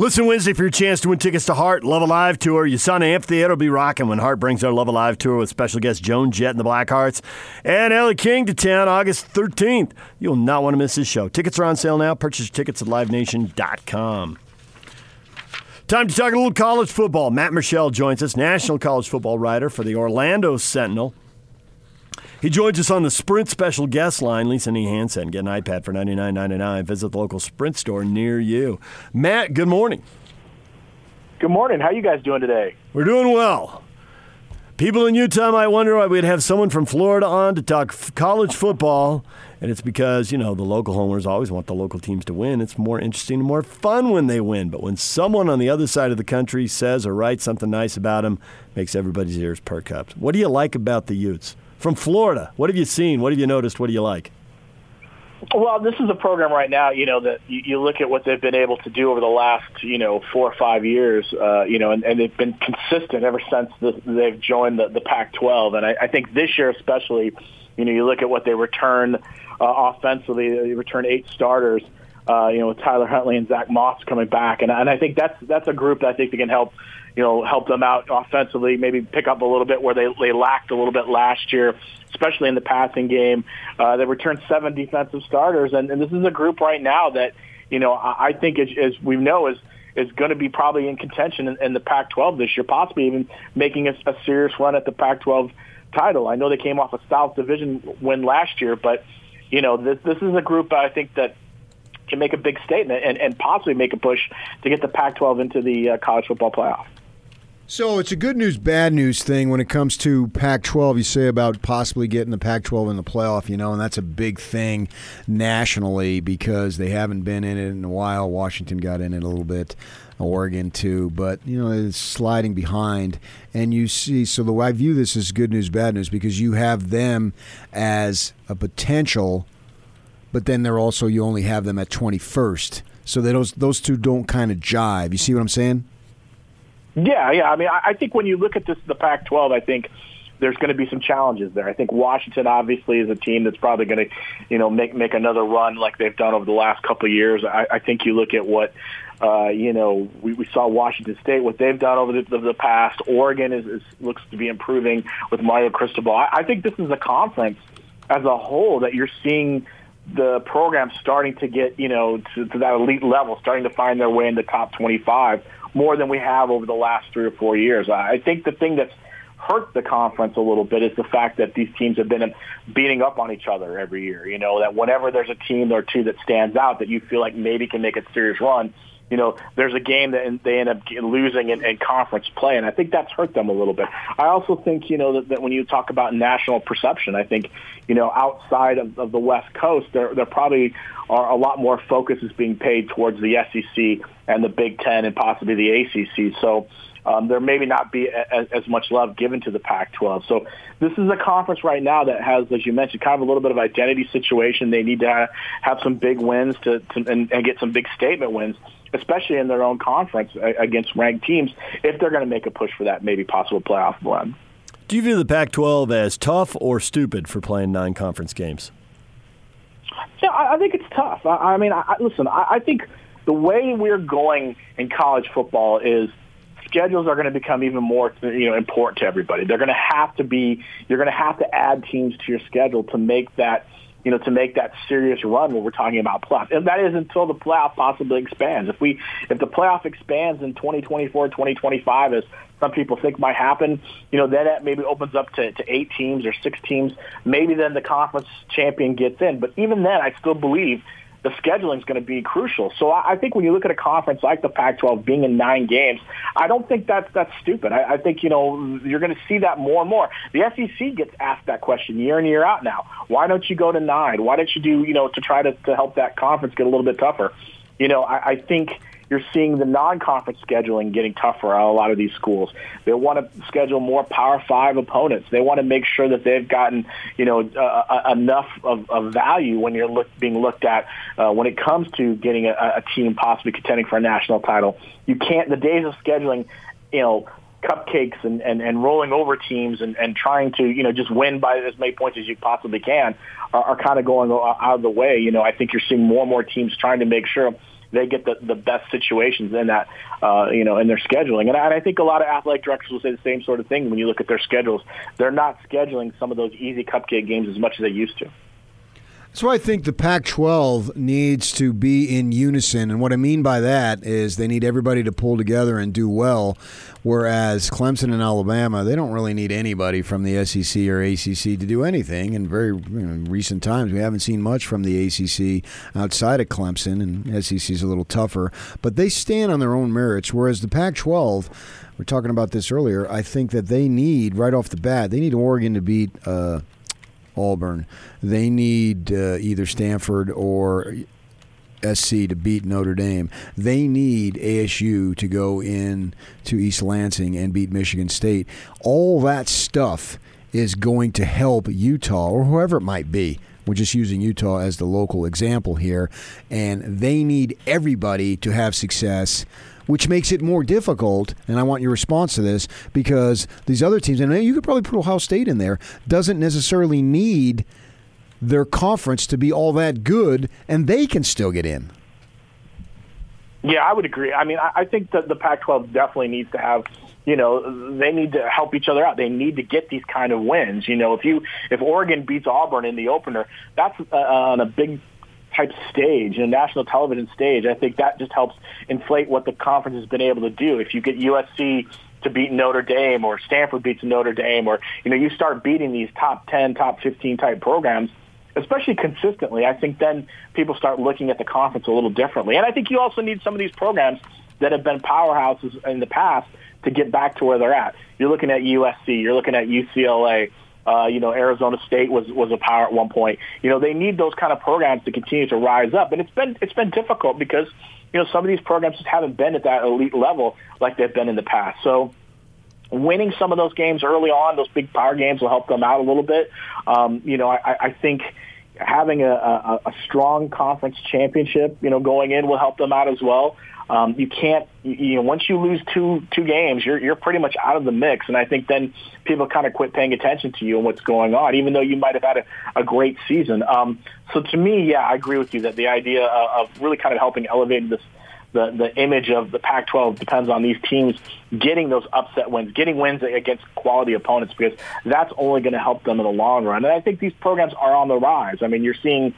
Listen Wednesday for your chance to win tickets to Heart Love Alive Tour. USANA Amphitheater will be rocking when Heart brings their Love Alive Tour with special guest Joan Jett and the Blackhearts and Elle King to town August 13th. You'll not want to miss this show. Tickets are on sale now. Purchase your tickets at livenation.com. Time to talk a little college football. Matt Murschel joins us, national college football writer for the Orlando Sentinel. He joins us on the Sprint special guest line. Lisa Nee Hansen. Get an iPad for ninety nine ninety nine. Visit the local Sprint store near you. Matt, good morning. Good morning. How you guys doing today? We're doing well. People in Utah might wonder why we'd have someone from Florida on to talk f- college football, and it's because, you know, the local homers always want the local teams to win. It's more interesting and more fun when they win. But when someone on the other side of the country says or writes something nice about them, makes everybody's ears perk up. What do you like about the Utes? From Florida, what have you seen? What have you noticed? What do you like? Well, this is a program right now, you know, that you, you look at what they've been able to do over the last, you know, four or five years, uh, you know, and, and they've been consistent ever since the, they've joined the, the Pac-12. And I, I think this year especially, you know, you look at what they return uh, offensively, they return eight starters, uh, you know, with Tyler Huntley and Zach Moss coming back. And, and I think that's, that's a group that I think they can help you know, help them out offensively, maybe pick up a little bit where they, they lacked a little bit last year, especially in the passing game. Uh, they returned seven defensive starters, and, and this is a group right now that, you know, I, I think as, as we know is is going to be probably in contention in, in the Pac-12 this year, possibly even making a, a serious run at the Pac-12 title. I know they came off a South Division win last year, but you know this this is a group I think that can make a big statement and, and possibly make a push to get the Pac-12 into the uh, college football playoff. So it's a good news, bad news thing when it comes to Pac 12. You say about possibly getting the Pac 12 in the playoff, you know, and that's a big thing nationally because they haven't been in it in a while. Washington got in it a little bit. Oregon too, but you know it's sliding behind, and you see. So the way I view this is good news, bad news because you have them as a potential, but then they're also you only have them at twenty first. So that those those two don't kind of jive. You see what I'm saying? Yeah, yeah. I mean, I, I think when you look at this, the Pac-12, I think there's going to be some challenges there. I think Washington obviously is a team that's probably going to, you know, make make another run like they've done over the last couple of years. I, I think you look at what, uh, you know, we, we saw Washington State what they've done over the, the, the past. Oregon is, is looks to be improving with Mario Cristobal. I, I think this is a conference as a whole that you're seeing the program starting to get, you know, to, to that elite level, starting to find their way in the top 25 more than we have over the last three or four years. I think the thing that's hurt the conference a little bit is the fact that these teams have been beating up on each other every year. You know, that whenever there's a team or two that stands out that you feel like maybe can make a serious run, you know, there's a game that they end up losing in, in conference play, and I think that's hurt them a little bit. I also think, you know, that, that when you talk about national perception, I think, you know, outside of, of the West Coast, there, there probably are a lot more focus is being paid towards the SEC and the Big Ten and possibly the ACC. So um, there maybe not be as, as much love given to the Pac-12. So this is a conference right now that has, as you mentioned, kind of a little bit of identity situation. They need to have, some big wins to, to and, and get some big statement wins especially in their own conference against ranked teams, if they're going to make a push for that maybe possible playoff run. Do you view the Pac 12 as tough or stupid for playing nine conference games? Yeah, I think it's tough. I, mean, I, listen, I think the way we're going in college football is schedules are going to become even more you know important to everybody. They're going to have to be you're going to have to add teams to your schedule to make that you know, to make that serious run when we're talking about playoff. And that is until the playoff possibly expands. If we, if the playoff expands in 2024, 2025, as some people think might happen, you know, then that maybe opens up to, to eight teams or six teams. Maybe then the conference champion gets in. But even then, I still believe the scheduling is going to be crucial. So I, I think when you look at a conference like the Pac-12 being in nine games, I don't think that's that's stupid. I, I think you know you're going to see that more and more. The SEC gets asked that question year in and year out now. Why don't you go to nine? Why don't you do you know to try to, to help that conference get a little bit tougher? You know, I, I think you're seeing the non-conference scheduling getting tougher on a lot of these schools. They want to schedule more Power Five opponents. They want to make sure that they've gotten, you know, uh, enough of, of value when you're look, being looked at uh, when it comes to getting a, a team possibly contending for a national title. You can't. The days of scheduling, you know, cupcakes and, and, and rolling over teams and, and trying to, you know, just win by as many points as you possibly can are, are kind of going out of the way. You know, I think you're seeing more and more teams trying to make sure they get the, the best situations in that, uh, you know, in their scheduling. And I, and I think a lot of athletic directors will say the same sort of thing when you look at their schedules. They're not scheduling some of those easy cupcake games as much as they used to. So I think the Pac 12 needs to be in unison. And what I mean by that is they need everybody to pull together and do well. Whereas Clemson and Alabama, they don't really need anybody from the SEC or ACC to do anything. In very you know, recent times, we haven't seen much from the ACC outside of Clemson, and SEC is a little tougher. But they stand on their own merits. Whereas the Pac 12, we are talking about this earlier, I think that they need, right off the bat, they need Oregon to beat. Uh, Auburn. They need uh, either Stanford or SC to beat Notre Dame. They need ASU to go in to East Lansing and beat Michigan State. All that stuff is going to help Utah or whoever it might be. We're just using Utah as the local example here. And they need everybody to have success which makes it more difficult. And I want your response to this because these other teams, and you could probably put Ohio State in there, doesn't necessarily need their conference to be all that good, and they can still get in. Yeah, I would agree. I mean, I think that the Pac-12 definitely needs to have you know they need to help each other out. They need to get these kind of wins. You know, if you if Oregon beats Auburn in the opener, that's uh, on a big type stage, a national television stage, I think that just helps inflate what the conference has been able to do. If you get USC to beat Notre Dame or Stanford beats Notre Dame or, you know, you start beating these top 10, top 15 type programs, especially consistently, I think then people start looking at the conference a little differently. And I think you also need some of these programs that have been powerhouses in the past to get back to where they're at. You're looking at USC, you're looking at UCLA, uh, you know, Arizona State was was a power at one point. You know, they need those kind of programs to continue to rise up, and it's been it's been difficult because you know some of these programs just haven't been at that elite level like they've been in the past. So winning some of those games early on, those big power games will help them out a little bit. Um, you know, I, I think having a, a, a strong conference championship, you know, going in will help them out as well um, you can't you know once you lose two two games you're you're pretty much out of the mix and I think then people kind of quit paying attention to you and what's going on even though you might have had a, a great season um, so to me yeah I agree with you that the idea of, of really kind of helping elevate this the the image of the Pac-12 depends on these teams getting those upset wins, getting wins against quality opponents because that's only going to help them in the long run. And I think these programs are on the rise. I mean, you're seeing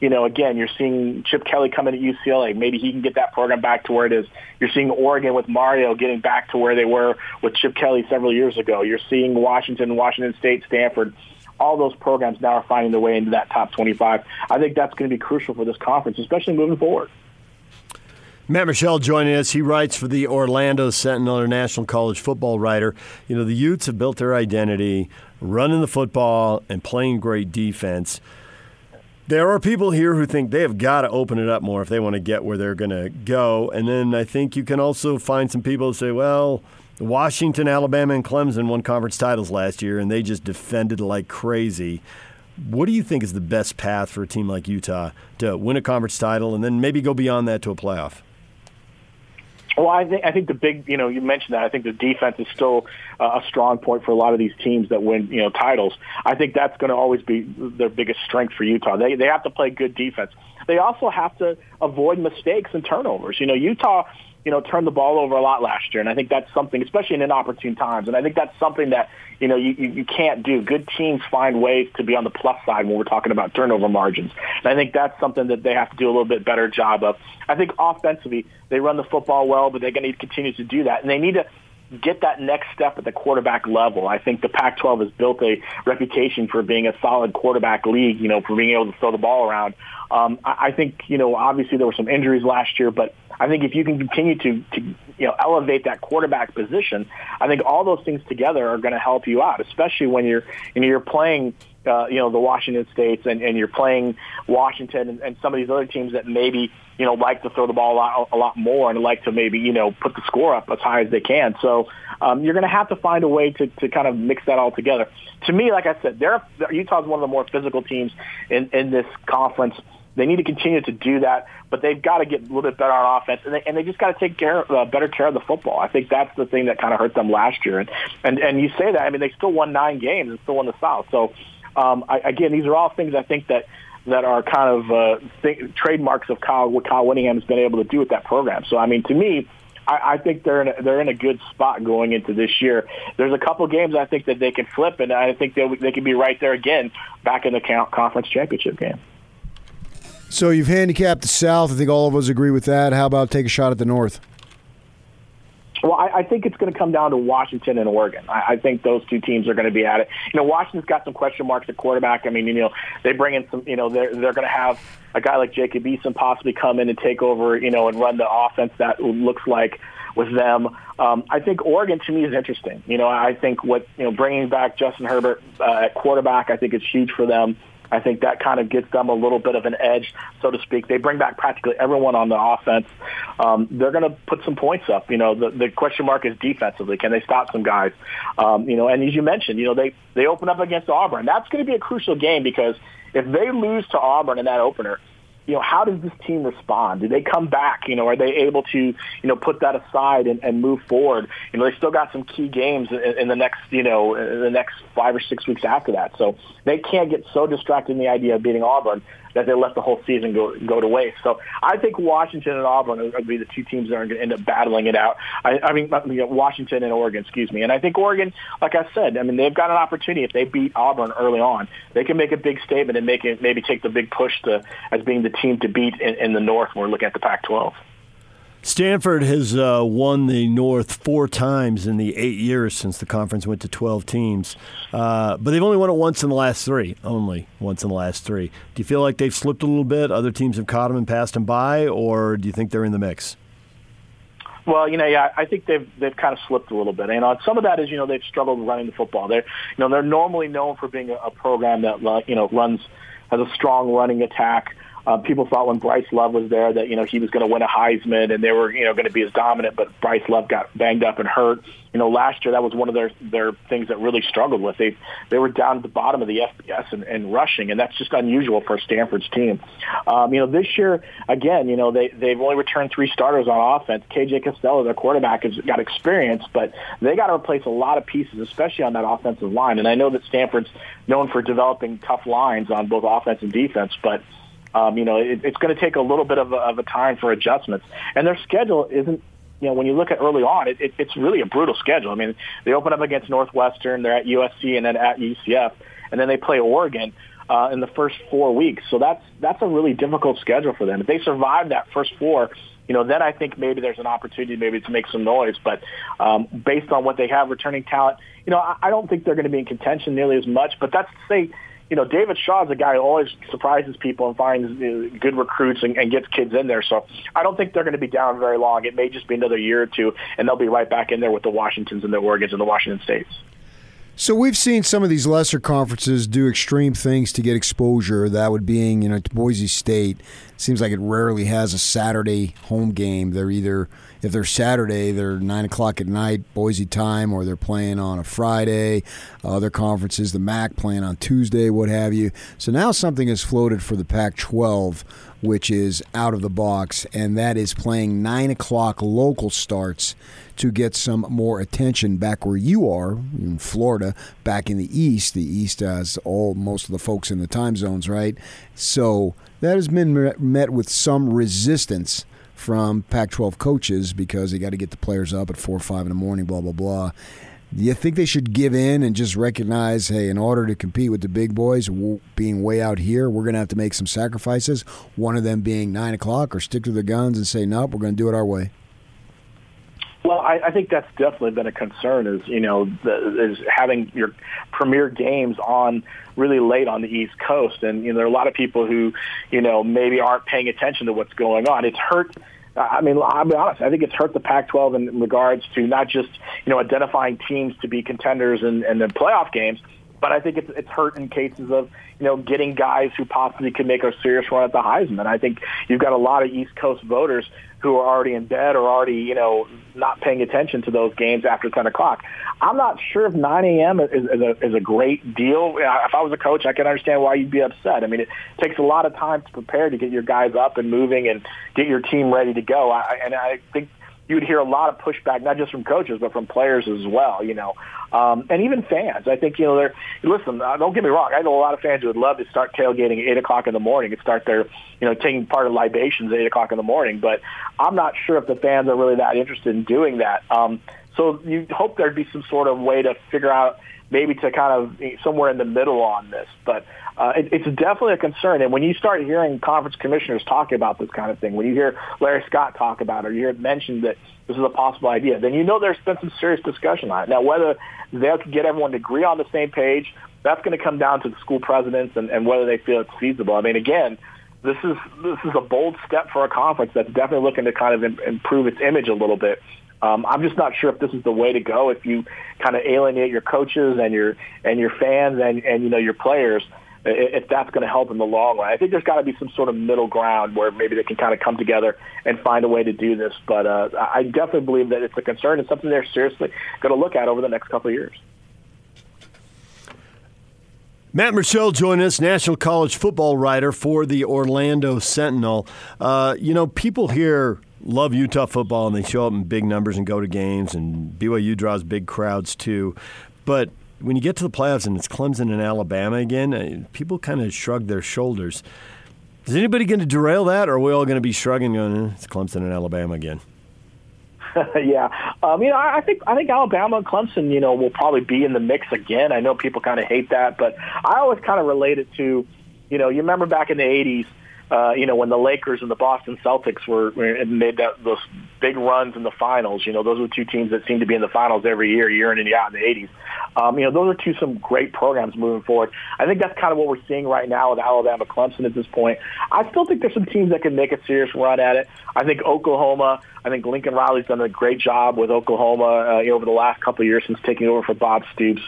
you know, again, you're seeing Chip Kelly coming to UCLA. Maybe he can get that program back to where it is. You're seeing Oregon with Mario getting back to where they were with Chip Kelly several years ago. You're seeing Washington, Washington State, Stanford. All those programs now are finding their way into that top 25. I think that's going to be crucial for this conference, especially moving forward. Matt Murschel joining us. He writes for the Orlando Sentinel, a national college football writer. You know, the Utes have built their identity running the football and playing great defense. There are people here who think they have got to open it up more if they want to get where they're going to go. And then I think you can also find some people who say, well, Washington, Alabama, and Clemson won conference titles last year, and they just defended like crazy. What do you think is the best path for a team like Utah to win a conference title and then maybe go beyond that to a playoff? Well, I think I think the big, you know, you mentioned that. I think the defense is still uh, a strong point for a lot of these teams that win, you know, titles. I think that's going to always be their biggest strength for Utah. They they have to play good defense. They also have to avoid mistakes and turnovers. You know, Utah you know, turned the ball over a lot last year. And I think that's something, especially in inopportune times. And I think that's something that, you know, you, you, can't do. Good teams find ways to be on the plus side when we're talking about turnover margins. And I think that's something that they have to do a little bit better job of. I think offensively, they run the football well, but they're going to continue to do that. And they need to get that next step at the quarterback level. I think the Pac-12 has built a reputation for being a solid quarterback league, you know, for being able to throw the ball around. Um, I, I think, you know, obviously there were some injuries last year, but I think if you can continue to, to you know, elevate that quarterback position, I think all those things together are going to help you out, especially when you're, you know, you're playing, uh, you know, the Washington States and, and you're playing Washington and, and some of these other teams that maybe, you know, like to throw the ball a lot, a lot more and like to maybe, you know, put the score up as high as they can. So um, you're going to have to find a way to, to kind of mix that all together. To me, like I said, they're, Utah's one of the more physical teams in, in this conference. They need to continue to do that, but they've got to get a little bit better on offense, and they, and they just got to take care, uh, better care of the football. I think that's the thing that kind of hurt them last year. And and and you say that, I mean, they still won nine games and still won the South. So um, I, again, these are all things I think that that are kind of uh, th- trademarks of Kyle, what Kyle Whittingham has been able to do with that program. So, I mean, to me, I, I think they're in a, they're in a good spot going into this year. There's a couple games I think that they can flip, and I think they they can be right there again, back in the conference championship game. So you've handicapped the South. I think all of us agree with that. How about take a shot at the North? Well, I, I think it's going to come down to Washington and Oregon. I, I think those two teams are going to be at it. You know, Washington's got some question marks at quarterback. I mean, you know, they bring in some. You know, they're they're going to have a guy like Jacob Eason possibly come in and take over. You know, and run the offense that looks like with them. Um, I think Oregon to me is interesting. You know, I think what you know bringing back Justin Herbert uh, at quarterback, I think is huge for them. I think that kind of gets them a little bit of an edge, so to speak. They bring back practically everyone on the offense. Um, they're going to put some points up. You know, the, the question mark is defensively. Can they stop some guys? Um, you know, and as you mentioned, you know, they, they open up against Auburn. That's going to be a crucial game because if they lose to Auburn in that opener, you know, how does this team respond? Do they come back? You know, are they able to, you know, put that aside and, and move forward? You know, they still got some key games in, in the next, you know, in the next five or six weeks after that. So they can't get so distracted in the idea of beating Auburn that they let the whole season go go to waste. So I think Washington and Auburn are going to be the two teams that are going to end up battling it out. I, I mean, you know, Washington and Oregon, excuse me. And I think Oregon, like I said, I mean, they've got an opportunity if they beat Auburn early on, they can make a big statement and make it maybe take the big push to as being the team to beat in, in the North when we're looking at the Pac-12. Stanford has uh, won the North four times in the eight years since the conference went to 12 teams. Uh, but they've only won it once in the last three. Only once in the last three. Do you feel like they've slipped a little bit? Other teams have caught them and passed them by, or do you think they're in the mix? Well, you know, yeah, I think they've they've kind of slipped a little bit. You know, some of that is you know they've struggled running the football. They're you know they're normally known for being a, a program that uh, you know runs has a strong running attack. Uh, people thought when Bryce Love was there that you know he was going to win a Heisman and they were you know going to be as dominant, but Bryce Love got banged up and hurt. You know, last year that was one of their their things that really struggled with. They they were down at the bottom of the FBS and, and rushing, and that's just unusual for Stanford's team. Um, you know, this year again, you know they they've only returned three starters on offense. KJ Costello, their quarterback, has got experience, but they got to replace a lot of pieces, especially on that offensive line. And I know that Stanford's known for developing tough lines on both offense and defense, but um, you know, it, it's going to take a little bit of a, of a time for adjustments. And their schedule isn't you know, when you look at early on, it, it, it's really a brutal schedule. I mean, they open up against Northwestern, they're at USC, and then at UCF, and then they play Oregon uh, in the first four weeks. So that's that's a really difficult schedule for them. If they survive that first four, you know, then I think maybe there's an opportunity maybe to make some noise. But um, based on what they have returning talent, you know, I, I don't think they're going to be in contention nearly as much. But that's to say you know, David Shaw is a guy who always surprises people and finds uh, good recruits and, and gets kids in there. So I don't think they're going to be down very long. It may just be another year or two, and they'll be right back in there with the Washingtons and the Oregons and the Washington States. So we've seen some of these lesser conferences do extreme things to get exposure. That would being, you know, Boise State. seems like it rarely has a Saturday home game. They're either if they're Saturday, they're nine o'clock at night Boise time, or they're playing on a Friday. Other conferences, the MAC playing on Tuesday, what have you. So now something is floated for the Pac-12, which is out of the box, and that is playing nine o'clock local starts to get some more attention back where you are in Florida, back in the East. The East has all most of the folks in the time zones, right? So that has been met with some resistance from Pac 12 coaches because they got to get the players up at 4 or 5 in the morning, blah, blah, blah. Do you think they should give in and just recognize, hey, in order to compete with the big boys, being way out here, we're going to have to make some sacrifices? One of them being 9 o'clock, or stick to the guns and say, nope, we're going to do it our way? Well, I, I think that's definitely been a concern. Is you know, the, is having your premier games on really late on the East Coast, and you know, there are a lot of people who, you know, maybe aren't paying attention to what's going on. It's hurt I mean, I'll be honest. I think it's hurt the Pac-12 in regards to not just you know identifying teams to be contenders in, in the playoff games, but I think it's it's hurt in cases of you know getting guys who possibly could make a serious run at the Heisman. I think you've got a lot of East Coast voters who are already in bed or already, you know, not paying attention to those games after 10 o'clock. I'm not sure if 9 a.m. is, is, a, is a great deal. If I was a coach, I can understand why you'd be upset. I mean, it takes a lot of time to prepare to get your guys up and moving and get your team ready to go. I, and I think you'd hear a lot of pushback, not just from coaches, but from players as well, you know, um, and even fans. I think, you know, they're, listen, uh, don't get me wrong. I know a lot of fans would love to start tailgating at 8 o'clock in the morning and start their, you know, taking part of libations at 8 o'clock in the morning, but I'm not sure if the fans are really that interested in doing that. Um, so you hope there'd be some sort of way to figure out maybe to kind of somewhere in the middle on this. But uh, it, it's definitely a concern. And when you start hearing conference commissioners talking about this kind of thing, when you hear Larry Scott talk about it, or you hear it mentioned that this is a possible idea, then you know there's been some serious discussion on it. Now, whether they'll get everyone to agree on the same page, that's going to come down to the school presidents and, and whether they feel it's feasible. I mean, again, this is this is a bold step for a conference that's definitely looking to kind of improve its image a little bit. Um, I'm just not sure if this is the way to go. If you kind of alienate your coaches and your and your fans and and you know your players, if that's going to help in the long run. I think there's got to be some sort of middle ground where maybe they can kind of come together and find a way to do this. But uh, I definitely believe that it's a concern and something they're seriously going to look at over the next couple of years. Matt Murschel joined us, national college football writer for the Orlando Sentinel. Uh, you know, people here love Utah football and they show up in big numbers and go to games, and BYU draws big crowds too. But when you get to the playoffs and it's Clemson and Alabama again, uh, people kind of shrug their shoulders. Is anybody going to derail that, or are we all going to be shrugging, going, eh, "It's Clemson and Alabama again"? yeah, um, you know, I think I think Alabama and Clemson, you know, will probably be in the mix again. I know people kind of hate that, but I always kind of relate it to, you know, you remember back in the '80s uh, you know, when the Lakers and the Boston Celtics were made that, those big runs in the finals. You know, those were two teams that seemed to be in the finals every year, year in and year out in the 80s. Um, you know, those are two some great programs moving forward. I think that's kind of what we're seeing right now with Alabama, Clemson at this point. I still think there's some teams that can make a serious run at it. I think Oklahoma. I think Lincoln Riley's done a great job with Oklahoma uh, over the last couple of years since taking over for Bob Stoops.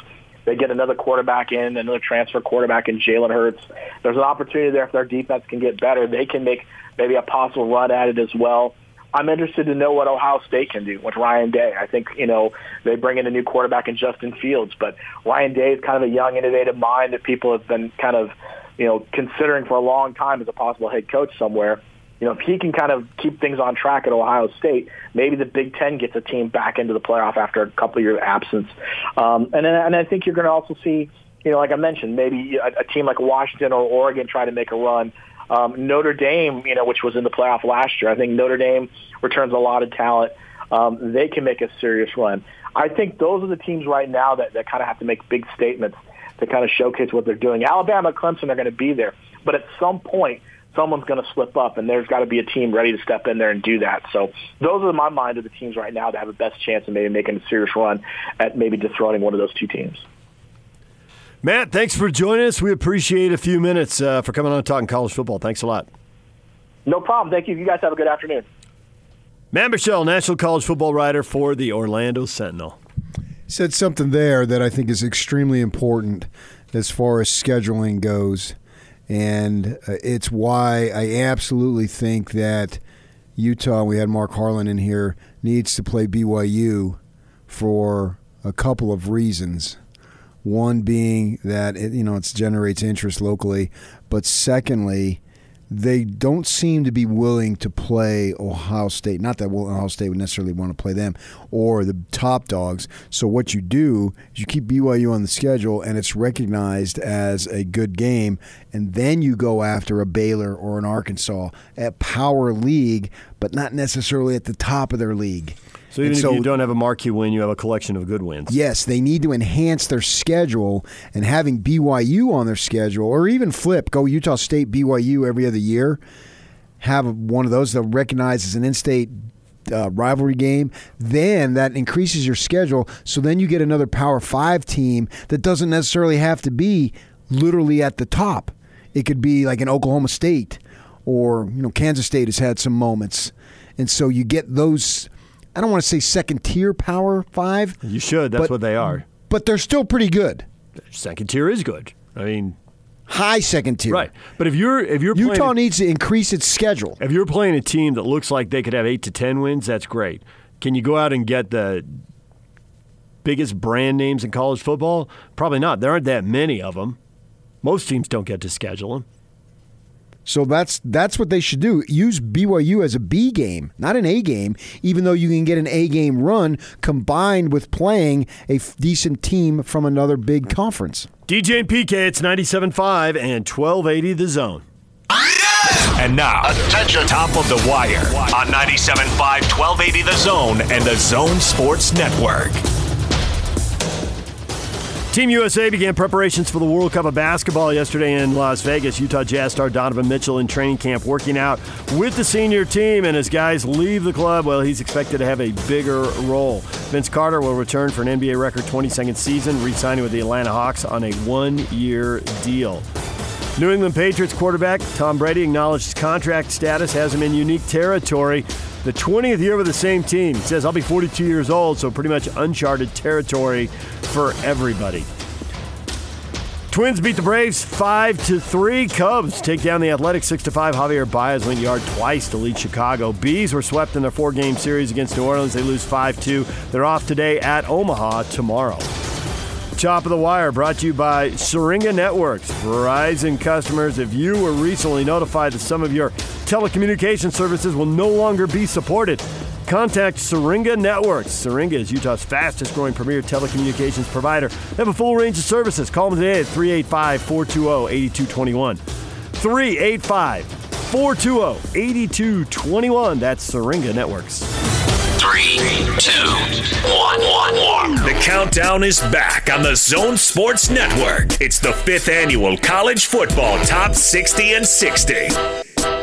They get another quarterback in, another transfer quarterback in Jalen Hurts. There's an opportunity there if their defense can get better. They can make maybe a possible run at it as well. I'm interested to know what Ohio State can do with Ryan Day. I think, you know, they bring in a new quarterback in Justin Fields, but Ryan Day is kind of a young, innovative mind that people have been kind of, you know, considering for a long time as a possible head coach somewhere you know, if he can kind of keep things on track at Ohio State, maybe the Big Ten gets a team back into the playoff after a couple of years absence. Um, and then, and I think you're going to also see, you know, like I mentioned, maybe a, a team like Washington or Oregon try to make a run. Um, Notre Dame, you know, which was in the playoff last year, I think Notre Dame returns a lot of talent. Um, they can make a serious run. I think those are the teams right now that, that kind of have to make big statements to kind of showcase what they're doing. Alabama, Clemson are going to be there, but at some point someone's going to slip up, and there's got to be a team ready to step in there and do that. So those are, in my mind, are the teams right now that have the best chance of maybe making a serious run at maybe dethroning one of those two teams. Matt, thanks for joining us. We appreciate a few minutes uh, for coming on and talking college football. Thanks a lot. No problem. Thank you. You guys have a good afternoon. Matt Murschel, national college football writer for the Orlando Sentinel. Said something there that I think is extremely important as far as scheduling goes and uh, it's why I absolutely think that Utah. We had Mark Harlan in here needs to play BYU for a couple of reasons. One being that it, you know it generates interest locally, but secondly, they don't seem to be willing to play Ohio State. Not that Ohio State would necessarily want to play them or the top dogs. So what you do is you keep BYU on the schedule, and it's recognized as a good game, and then you go after a Baylor or an Arkansas at power league, but not necessarily at the top of their league. So even and if so, you don't have a marquee win, you have a collection of good wins. Yes, they need to enhance their schedule, and having BYU on their schedule, or even flip, go Utah State, BYU every other year. Have one of those they'll recognize as an in-state uh, rivalry game, then that increases your schedule. So then you get another Power Five team that doesn't necessarily have to be literally at the top. It could be like an Oklahoma State or you know Kansas State has had some moments, and so you get those I don't want to say second tier Power Five. You should. That's but, what they are. But they're still pretty good. Second tier is good. I mean, high second tier. Right. But if you're if you're Utah needs to increase its schedule. If you're playing a team that looks like they could have eight to ten wins, that's great. Can you go out and get the biggest brand names in college football? Probably not. There aren't that many of them. Most teams don't get to schedule them. So that's that's what they should do. Use BYU as a B game, not an A game. Even though you can get an A game run combined with playing a f- decent team from another big conference. DJ and PK, it's 97.5 and 1280 the zone. And now, attention, top of the wire on 97.5, 1280 The Zone and the Zone Sports Network. Team USA began preparations for the World Cup of Basketball yesterday in Las Vegas. Utah Jazz star Donovan Mitchell in training camp working out with the senior team, and as guys leave the club, well, he's expected to have a bigger role. Vince Carter will return for an NBA record 22nd season, re signing with the Atlanta Hawks on a one year deal. New England Patriots quarterback Tom Brady acknowledged his contract status has him in unique territory. The 20th year with the same team. He says, I'll be 42 years old, so pretty much uncharted territory for everybody. Twins beat the Braves 5 to 3. Cubs take down the Athletics 6 to 5. Javier Baez went yard twice to lead Chicago. Bees were swept in their four game series against New Orleans. They lose 5 2. They're off today at Omaha tomorrow. Top of the Wire brought to you by Syringa Networks. Verizon customers, if you were recently notified that some of your telecommunication services will no longer be supported, contact Syringa Networks. Syringa is Utah's fastest growing premier telecommunications provider. They have a full range of services. Call them today at 385 420 8221. 385 420 8221. That's Syringa Networks. Three, two, one, one, one. The countdown is back on the Zone Sports Network. It's the fifth annual College Football Top 60 and 60.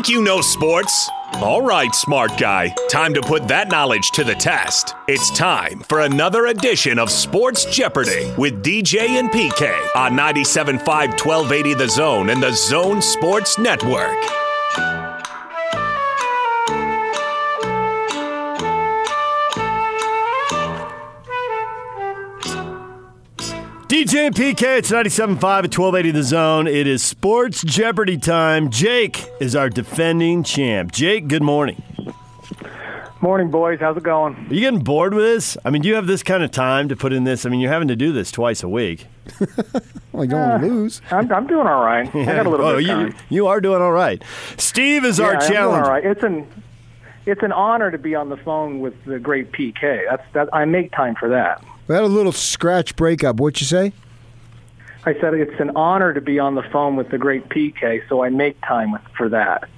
Think you know sports? All right, smart guy. Time to put that knowledge to the test. It's time for another edition of Sports Jeopardy with DJ and PK on 97.5 1280 The Zone and the Zone Sports Network. DJ and PK, it's 97.5 at 1280 The Zone. It is Sports Jeopardy time. Jake is our defending champ. Jake, good morning. Morning, boys. How's it going? Are you getting bored with this? I mean, do you have this kind of time to put in this? I mean, you're having to do this twice a week. Well, you don't want to uh, lose. I'm, I'm doing all right. I got a little oh, bit of oh, you, time. you are doing all right. Steve is yeah, our I'm challenger. all right. It's an it's an honor to be on the phone with the great PK. That's that. I make time for that. We had a little scratch breakup. What'd you say? I said it's an honor to be on the phone with the great PK, so I make time for that.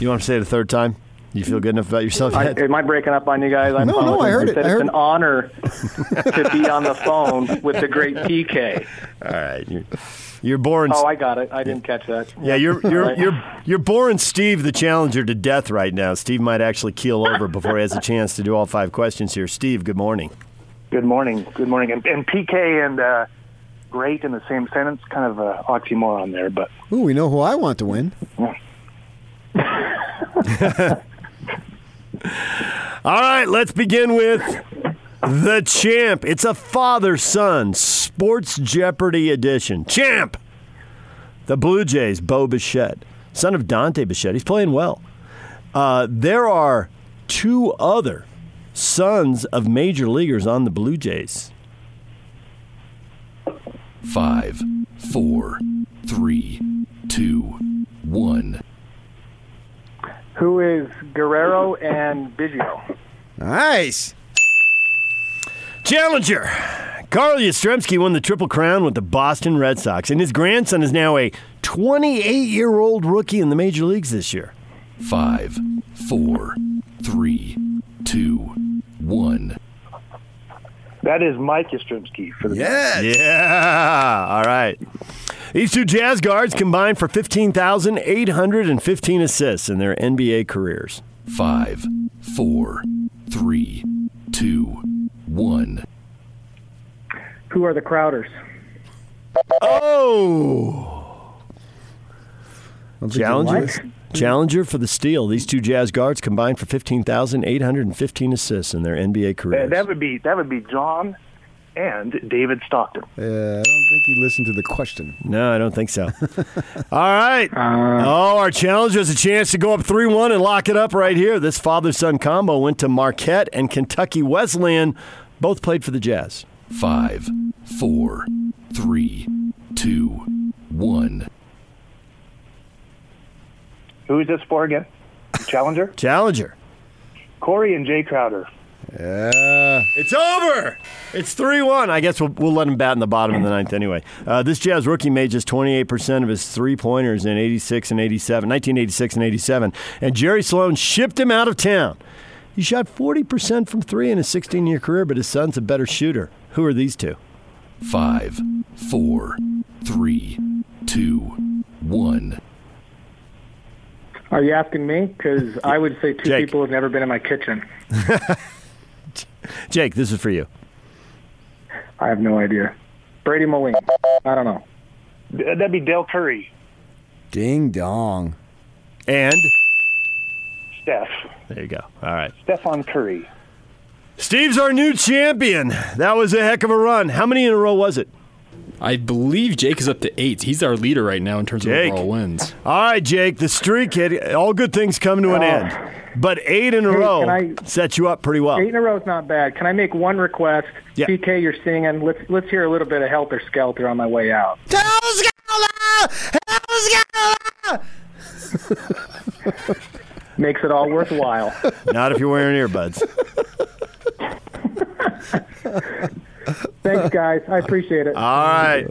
You want to say it a third time? You feel good enough about yourself I, yet? am I breaking up on you guys? I No, no, apologize. I heard it. said I it's an honor to be on the phone with the great PK. all right. You're, you're boring. Oh, I got it. I didn't catch that. yeah, you're you're All right. you're you're boring Steve the challenger to death right now. Steve might actually keel over before he has a chance to do all five questions here. Steve, good morning. Good morning. Good morning. And, and PK and uh, great in the same sentence, kind of a oxymoron there, but Ooh, we know who I want to win. All right, let's begin with the champ. It's a father son sports Jeopardy edition. Champ! The Blue Jays, Bo Bichette, son of Dante Bichette. He's playing well. Uh, there are two other sons of major leaguers on the Blue Jays. Five, four, three, two, one. Who is Guerrero and Biggio? Nice. Challenger. Carl Yastrzemski won the Triple Crown with the Boston Red Sox, and his grandson is now a 28 year old rookie in the major leagues this year. Five, four, three, two, one. that is Mike Yastrzemski for the Yes. Yeah. All right. These two Jazz guards combined for 15,815 assists in their NBA careers. Five, four, three, two, one. Who are the Crowders? Oh, I don't think Challenger. Challenger for the steal. These two Jazz guards combined for 15,815 assists in their NBA Uh, careers. that would be that would be John and David Stockton. Uh, I don't think he listened to the question. No, I don't think so. All right. oh, our challenger has a chance to go up 3 1 and lock it up right here. This father son combo went to Marquette and Kentucky Wesleyan. Both played for the Jazz. Five, four, three, two, one. Who is this for again? Challenger? Challenger. Corey and Jae Crowder. Yeah. It's over. It's 3 1. I guess we'll, we'll let him bat in the bottom of the ninth anyway. Uh, this Jazz rookie made just 28% of his three pointers in 86 and 87, 1986 and 87. And Jerry Sloan shipped him out of town. He shot 40% from three in his 16 year career, but his son's a better shooter. Who are these two? Five, four, three, two, one. Are you asking me? Because I would say two Jake. people have never been in my kitchen. Jake, this is for you. I have no idea. Brady Moline. I don't know. That'd be Dell Curry. Ding dong. And Steph. There you go. All right. Stephen Curry. Steve's our new champion. That was a heck of a run. How many in a row was it? I believe Jake is up to eight. He's our leader right now in terms Jake. of overall wins. All right, Jake, the streak hit. All good things come to an Oh. end. But eight in a Hey, row can I- set you up pretty well. Eight in a row is not bad. Can I make one request? Yeah. PK, you're singing. Let's let's hear a little bit of Helter Skelter on my way out. Makes it all worthwhile. Not if you're wearing earbuds. Thanks, guys. I appreciate it. All right.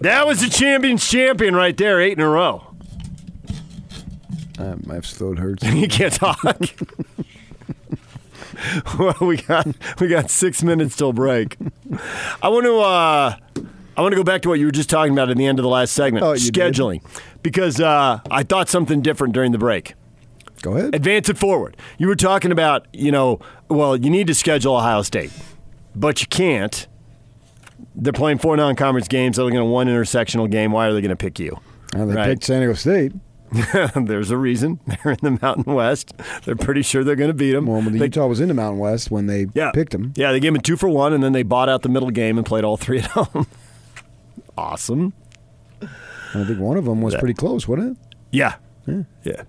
That was the champion's champion right there, eight in a row. Uh, my throat hurts. You can't talk. well, we got we got six minutes till break. I want to uh, I want to go back to what you were just talking about at the end of the last segment, Oh, you did? scheduling, because uh, I thought something different during the break. Go ahead. Advance it forward. You were talking about, you know, well, you need to schedule Ohio State, but you can't. They're playing four non-conference games. They're looking at one intersectional game. Why are they going to pick you? Now they Right. picked San Diego State. There's a reason. They're in the Mountain West. They're pretty sure they're going to beat them. Well, the They- Utah was in the Mountain West when they yeah. picked them. Yeah, they gave them two for one, and then they bought out the middle game and played all three at home. awesome. I think one of them was Yeah. pretty close, wasn't it? Yeah. Yeah. Yeah.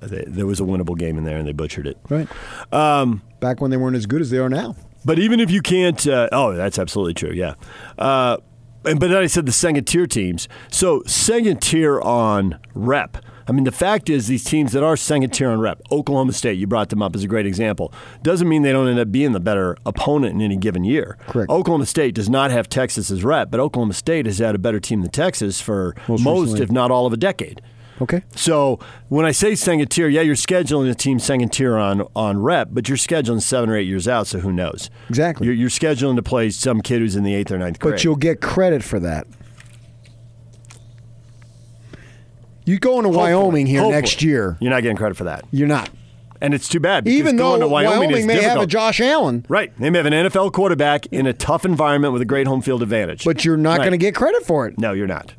There was a winnable game in there, and they butchered it. Right. Um, Back when they weren't as good as they are now. But even if you can't, uh, oh, that's absolutely true. Yeah. Uh, and but then I said the second tier teams. So second tier on rep. I mean, the fact is, these teams that are second tier on rep, Oklahoma State, you brought them up as a great example, doesn't mean they don't end up being the better opponent in any given year. Correct. Oklahoma State does not have Texas as rep, but Oklahoma State has had a better team than Texas for Most most, if not all of a decade. Okay. So when I say second tier, yeah, you're scheduling a team second tier on on rep, but you're scheduling seven or eight years out. So who knows? Exactly. You're, you're scheduling to play some kid who's in the eighth or ninth grade. But you'll get credit for that. You go into Hopefully. Wyoming here Hopefully. next year. You're not getting credit for that, You're not. and it's too bad. Even though going to Wyoming, is may have a. Josh Allen, right? They may have an NFL quarterback in a tough environment with a great home field advantage. but you're not Right. going to get credit for it. no, you're not.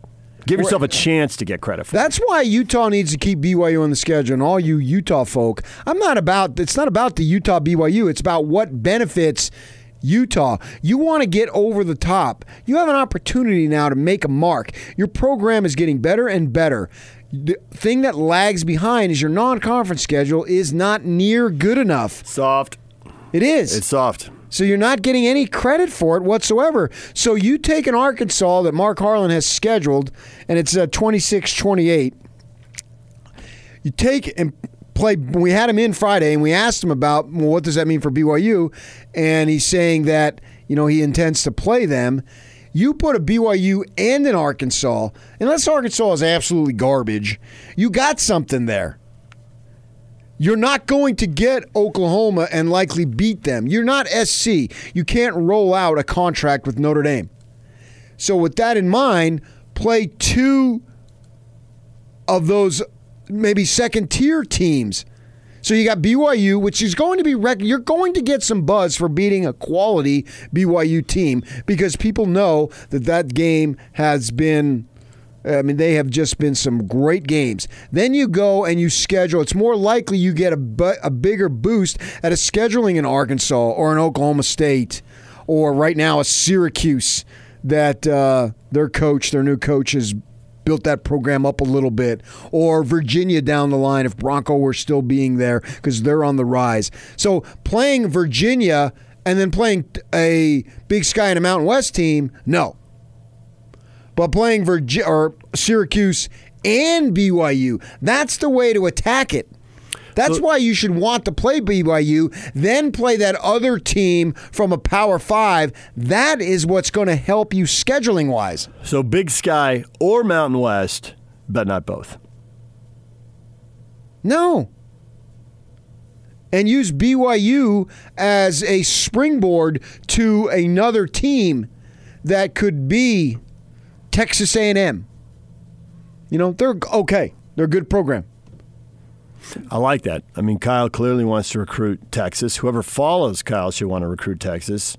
Give yourself a chance to get credit for. it. That's why Utah needs to keep BYU on the schedule. And all you Utah folk, I'm not about. It's not about the Utah BYU. It's about what benefits Utah. You want to get over the top. You have an opportunity now to make a mark. Your program is getting better and better. The thing that lags behind is your non-conference schedule is not near good enough. soft. It is. It's soft. So you're not getting any credit for it whatsoever. So you take an Arkansas that Mark Harlan has scheduled, and it's uh, 26-28. You take and play. We had him in Friday, and we asked him about well, what does that mean for BYU, and he's saying that you know he intends to play them. You put a BYU and an Arkansas, unless Arkansas is absolutely garbage, you got something there. You're not going to get Oklahoma and likely beat them. You're not SC. You can't roll out a contract with Notre Dame. So, with that in mind, play two of those maybe second tier teams. So you got BYU, which is going to be rec- you're going to get some buzz for beating a quality BYU team because people know that that game has been I mean, they have just been some great games. Then you go and you schedule. It's more likely you get a, a bigger boost at a scheduling in Arkansas or in Oklahoma State or right now a Syracuse that uh, their coach, their new coach, has built that program up a little bit, or Virginia down the line if Bronco were still being there because they're on the rise. So playing Virginia and then playing a Big Sky and a Mountain West team, no. But playing Virginia or Syracuse and BYU, that's the way to attack it. That's So- why you should want to play BYU, then play that other team from a Power Five. That is what's going to help you scheduling wise. So Big Sky or Mountain West, but not both. No. And use BYU as a springboard to another team that could be Texas A&M. You know, they're okay. They're a good program. I like that. I mean, Kyle clearly wants to recruit Texas. Whoever follows Kyle should want to recruit Texas.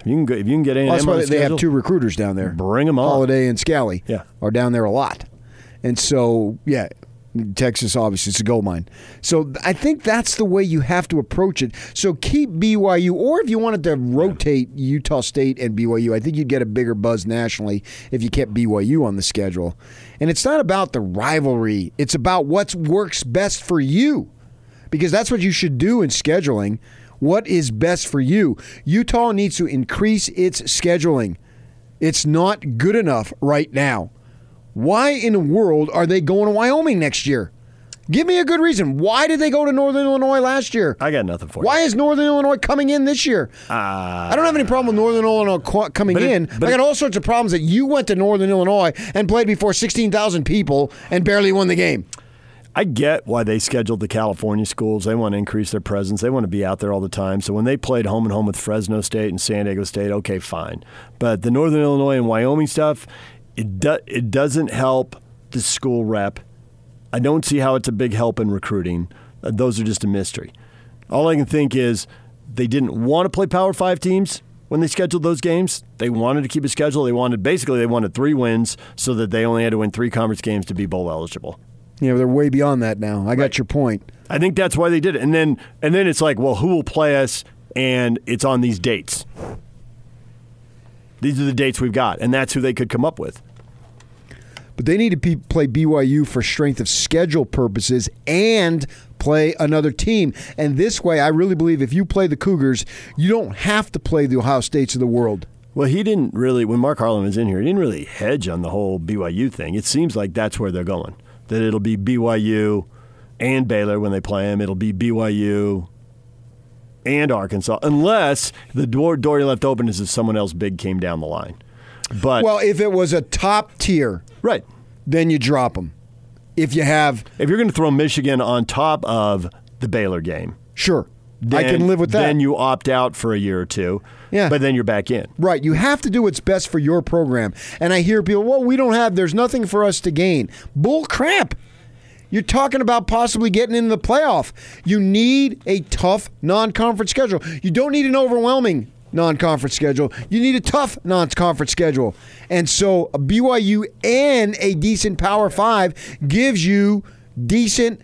If you can, go, if you can get Well, that's why the they have two recruiters down there. Bring them on. Holiday and Scalley Yeah. are down there a lot. And so, yeah, Texas obviously it's a gold mine. So I think that's the way you have to approach it. So keep BYU, or if you wanted to rotate Utah State and BYU, I think you'd get a bigger buzz nationally if you kept BYU on the schedule. And it's not about the rivalry; it's about what works best for you, because that's what you should do in scheduling. What is best for you? Utah needs to increase its scheduling. It's not good enough right now. Why in the world are they going to Wyoming next year? Give me a good reason. Why did they go to Northern Illinois last year? I got nothing for you. Why is Northern Illinois coming in this year? Ah. I don't have any problem with Northern Illinois coming But it- in. but I got all sorts of problems that you went to Northern Illinois and played before 16,000 people and barely won the game. I get why they scheduled the California schools. They want to increase their presence. They want to be out there all the time. So when they played home and home with Fresno State and San Diego State, okay, fine. But the Northern Illinois and Wyoming stuff, it do, it doesn't help the school rep. I don't see how it's a big help in recruiting. Uh, Those are just a mystery. All I can think is they didn't want to play Power Five teams when they scheduled those games. They wanted to keep a schedule. They wanted basically they wanted three wins so that they only had to win three conference games to be bowl eligible. Know, they're way beyond that now. I got your point. I think that's why they did it. And then and then it's like, well, who will play us? And it's on these dates. These are the dates we've got, and that's who they could come up with. But they need to be, play BYU for strength of schedule purposes and play another team. And this way, I really believe if you play the Cougars, you don't have to play the Ohio States of the world. Well, he didn't really when Mark Harlan was in here. He didn't really hedge on the whole BYU thing. It seems like that's where they're going. That it'll be BYU and Baylor when they play him. It'll be BYU and Arkansas, unless the door door he left open is if someone else big came down the line. But Well, if it was a top tier, right, then you drop them. If you have, if you're going to throw Michigan on top of the Baylor game, sure, I then- can live with that. Then you opt out for a year or two. Yeah. But then you're back in. Right. You have to do what's best for your program. And I hear people, well, we don't have, there's nothing for us to gain. Bull crap. You're talking about possibly getting into the playoff. You need a tough non conference schedule. You don't need an overwhelming non conference schedule. You need a tough non conference schedule. And so a BYU and a decent Power Five gives you decent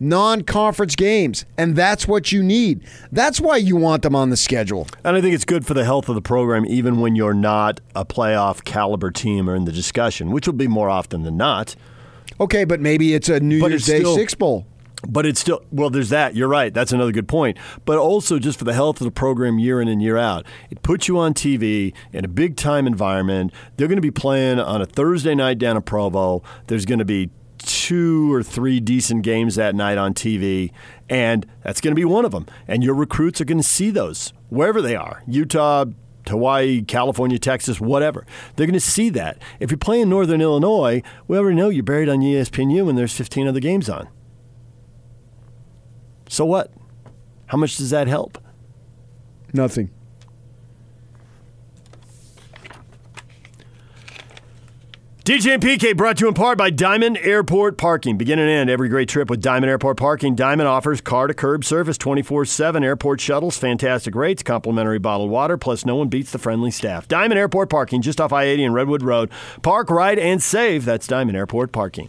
non conference games. And that's what you need. That's why you want them on the schedule. And I think it's good for the health of the program, even when you're not a playoff caliber team or in the discussion, which will be more often than not. Okay, but maybe it's a New But Year's it's Day still- Six Bowl. But it's still, well, there's that. You're right. That's another good point. But also, just for the health of the program year in and year out, it puts you on TV in a big time environment. They're going to be playing on a Thursday night down in Provo. There's going to be two or three decent games that night on TV, and that's going to be one of them. And your recruits are going to see those wherever they are Utah, Hawaii, California, Texas, whatever. They're going to see that. If you're playing Northern Illinois, we already know you're buried on ESPNU and there's 15 other games on. So what? How much does that help? Nothing. DJ and PK brought to you in part by Diamond Airport Parking. Begin and end every great trip with Diamond Airport Parking. Diamond offers car to curb service 24 7 airport shuttles, fantastic rates, complimentary bottled water, plus no one beats the friendly staff. Diamond Airport Parking just off I 80 and Redwood Road. Park, ride, and save. That's Diamond Airport Parking.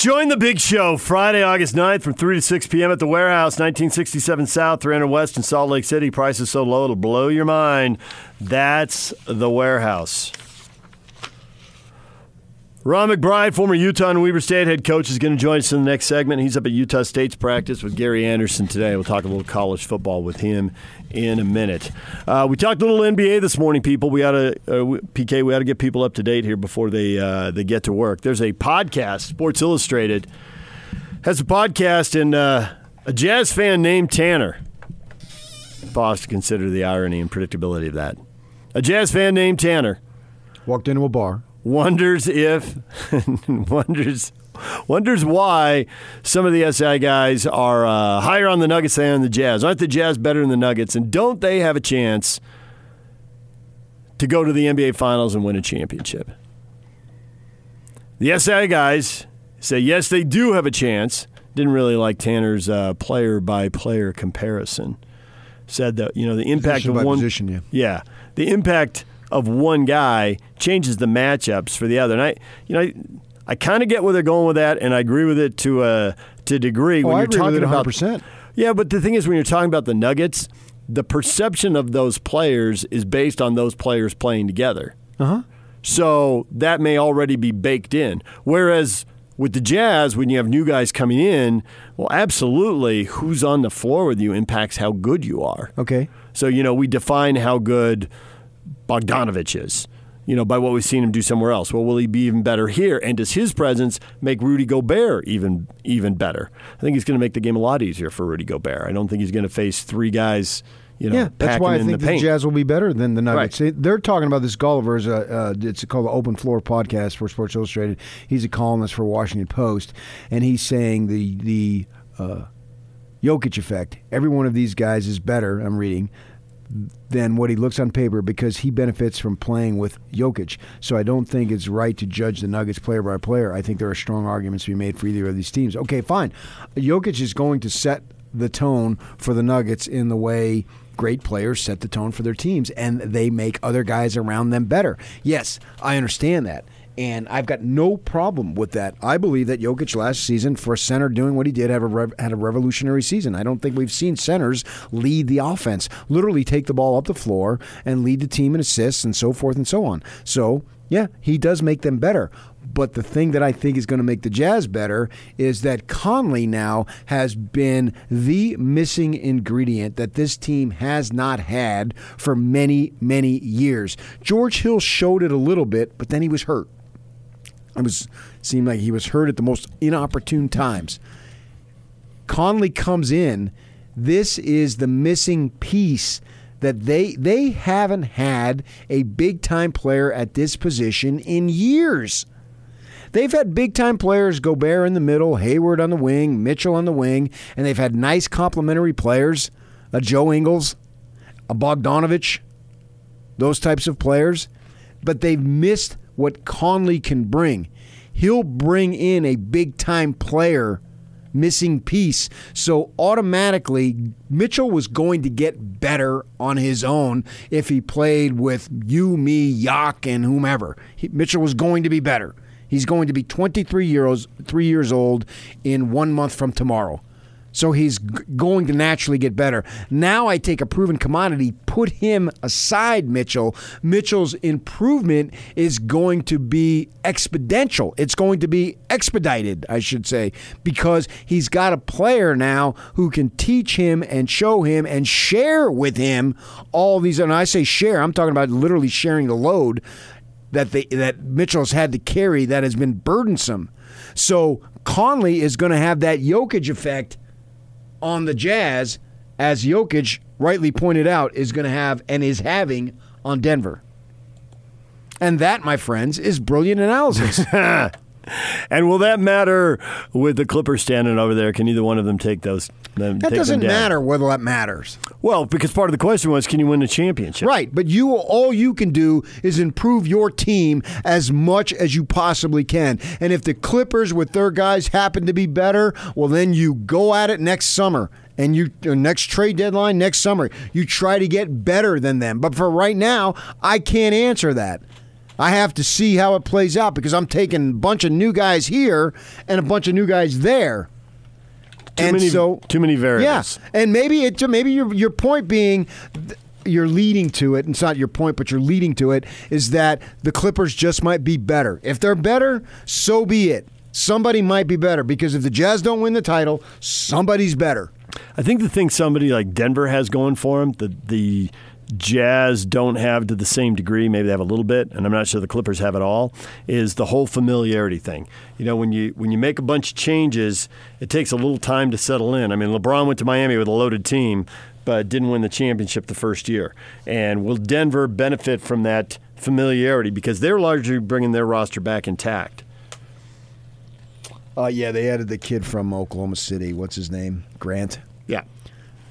Join the big show Friday, August 9th from 3 to 6 p.m. at the Warehouse, 1967 South, 300 West in Salt Lake City. Prices so low it'll blow your mind. That's the Warehouse. Ron McBride, former Utah and Weber State head coach, is going to join us in the next segment. He's up at Utah State's practice with Gary Anderson today. We'll talk a little college football with him in a minute. Uh, we talked a little NBA this morning, people. We ought to uh, PK. We ought to get people up to date here before they uh, they get to work. There's a podcast, Sports Illustrated has a podcast, and uh, a Jazz fan named Tanner. Pause to consider the irony and predictability of that. A Jazz fan named Tanner Walked into a bar. Wonders if wonders wonders why some of the SI guys are uh, higher on the Nuggets than on the Jazz. Aren't the Jazz better than the Nuggets? And don't they have a chance to go to the NBA Finals and win a championship? The SI guys say yes, they do have a chance. Didn't really like Tanner's uh, player by player comparison. Said that you know the impact Position of one position, yeah. yeah, the impact of one guy changes the matchups for the other. And I, you know, I, I kind of get where they're going with that, and I agree with it to a to a degree. Oh, when I you're agree talking with it about 100%. yeah, but the thing is, when you're talking about the Nuggets, the perception of those players is based on those players playing together. Uh huh. So that may already be baked in. Whereas with the Jazz, when you have new guys coming in, well, absolutely, who's on the floor with you impacts how good you are. Okay. So, you know, we define how good Bogdanovich is, you know, by what we've seen him do somewhere else. Well, will he be even better here? And does his presence make Rudy Gobert even even better? I think he's going to make the game a lot easier for Rudy Gobert. I don't think he's going to face three guys, you know, yeah, that's why I think the the. Jazz will be better than the Nuggets. Right. They- They're talking about this Golliver's. Uh, uh, it's called the Open Floor Podcast for Sports Illustrated. He's a columnist for Washington Post, and he's saying the the uh, Jokic effect. Every one of these guys is better. I'm reading than what he looks on paper because he benefits from playing with Jokic. So I don't think it's right to judge the Nuggets player by player. I think there are strong arguments to be made for either of these teams. Okay, fine. Jokic is going to set the tone for the Nuggets in the way great players set the tone for their teams and they make other guys around them better. Yes, I understand that. And I've got no problem with that. I believe that Jokic last season, for a center doing what he did, had a, rev- had a revolutionary season. I don't think we've seen centers lead the offense, literally take the ball up the floor and lead the team in assists and so forth and so on. So, yeah, he does make them better. But the thing that I think is going to make the Jazz better is that Conley now has been the missing ingredient that this team has not had for many, many years. George Hill showed it a little bit, but then he was hurt. It was seemed like he was hurt at the most inopportune times. Conley comes in. This is the missing piece that they they haven't had a big time player at this position in years. They've had big time players, Gobert in the middle, Hayward on the wing, Mitchell on the wing, and they've had nice complementary players, a Joe Ingles, a Bogdanovich, those types of players, but they've missed what Conley can bring. He'll bring in a big time player missing piece. So automatically, Mitchell was going to get better on his own if he played with you, me, Yak, and whomever. He, Mitchell was going to be better. He's going to be 23 years, three years old in one month from tomorrow. So he's g- going to naturally get better. Now I take a proven commodity, put him aside, Mitchell. Mitchell's improvement is going to be exponential. It's going to be expedited, I should say, because he's got a player now who can teach him and show him and share with him all these. And I say share, I'm talking about literally sharing the load that they that Mitchell's had to carry that has been burdensome. So Conley is going to have that Jokic effect on the Jazz, as Jokic rightly pointed out, is going to have and is having on Denver. And that, my friends, is brilliant analysis. And will that matter with the Clippers standing over there? Can either one of them take those? Them, that take doesn't matter whether that matters. Well, because part of the question was, can you win the championship? Right, but you all you can do is improve your team as much as you possibly can. And if the Clippers with their guys happen to be better, well then you go at it next summer. And you uh, next trade deadline next summer, you try to get better than them. But for right now, I can't answer that. I have to see how it plays out because I'm taking a bunch of new guys here and a bunch of new guys there. Too and many, so too many variables. yeah, and maybe it. Maybe your your point being, th- you're leading to it. It's not your point, but you're leading to it. Is that the Clippers just might be better? If they're better, so be it. Somebody might be better because if the Jazz don't win the title, somebody's better. I think the thing somebody like Denver has going for them, the the Jazz don't have to the same degree. Maybe they have a little bit, and I'm not sure the Clippers have it all. Is the whole familiarity thing? You know, when you when you make a bunch of changes, it takes a little time to settle in. I mean, LeBron went to Miami with a loaded team, but didn't win the championship the first year. And will Denver benefit from that familiarity because they're largely bringing their roster back intact? Uh, yeah, they added the kid from Oklahoma City. What's his name? Grant. Yeah.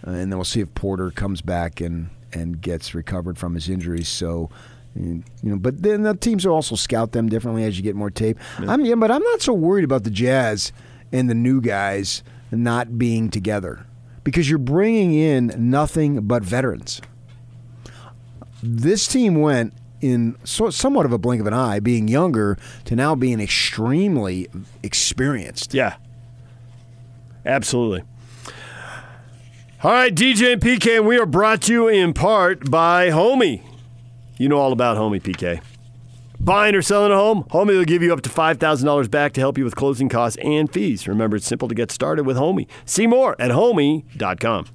Uh, and then we'll see if Porter comes back and and gets recovered from his injuries. So. You know, but then the teams will also scout them differently as you get more tape. I'm, yeah, but I'm not so worried about the Jazz and the new guys not being together because you're bringing in nothing but veterans. This team went in so, somewhat of a blink of an eye, being younger to now being extremely experienced. Yeah. Absolutely. All right, DJ and PK, and we are brought to you in part by Homie. You know all about Homie, PK. Buying or selling a home? Homie will give you up to $5,000 back to help you with closing costs and fees. Remember, it's simple to get started with Homie. See more at homie.com.